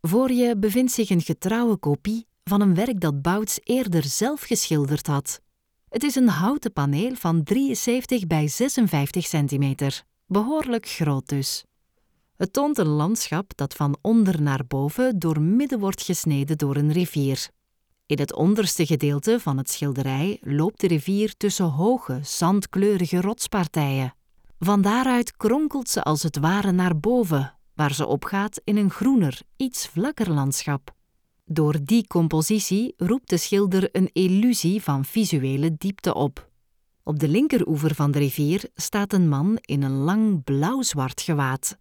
Voor je bevindt zich een getrouwe kopie van een werk dat Bouts eerder zelf geschilderd had. Het is een houten paneel van 73 bij 56 centimeter, behoorlijk groot dus. Het toont een landschap dat van onder naar boven door midden wordt gesneden door een rivier. In het onderste gedeelte van het schilderij loopt de rivier tussen hoge, zandkleurige rotspartijen. Van daaruit kronkelt ze als het ware naar boven, waar ze opgaat in een groener, iets vlakker landschap. Door die compositie roept de schilder een illusie van visuele diepte op. Op de linkeroever van de rivier staat een man in een lang blauw-zwart gewaad.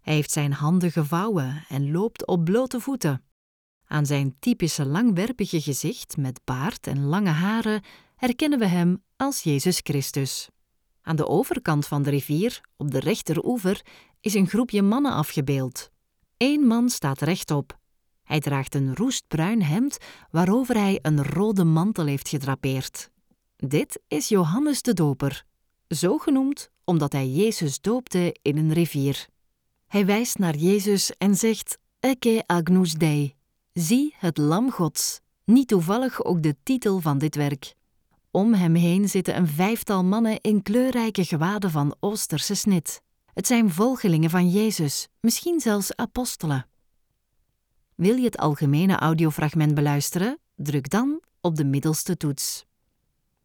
Hij heeft zijn handen gevouwen en loopt op blote voeten. Aan zijn typische langwerpige gezicht met baard en lange haren herkennen we hem als Jezus Christus. Aan de overkant van de rivier, op de rechteroever, is een groepje mannen afgebeeld. Eén man staat rechtop. Hij draagt een roestbruin hemd waarover hij een rode mantel heeft gedrapeerd. Dit is Johannes de Doper, zo genoemd omdat hij Jezus doopte in een rivier. Hij wijst naar Jezus en zegt: Ecce agnus Dei, zie het Lam Gods. Niet toevallig ook de titel van dit werk. Om hem heen zitten een vijftal mannen in kleurrijke gewaden van Oosterse snit. Het zijn volgelingen van Jezus, misschien zelfs apostelen. Wil je het algemene audiofragment beluisteren? Druk dan op de middelste toets.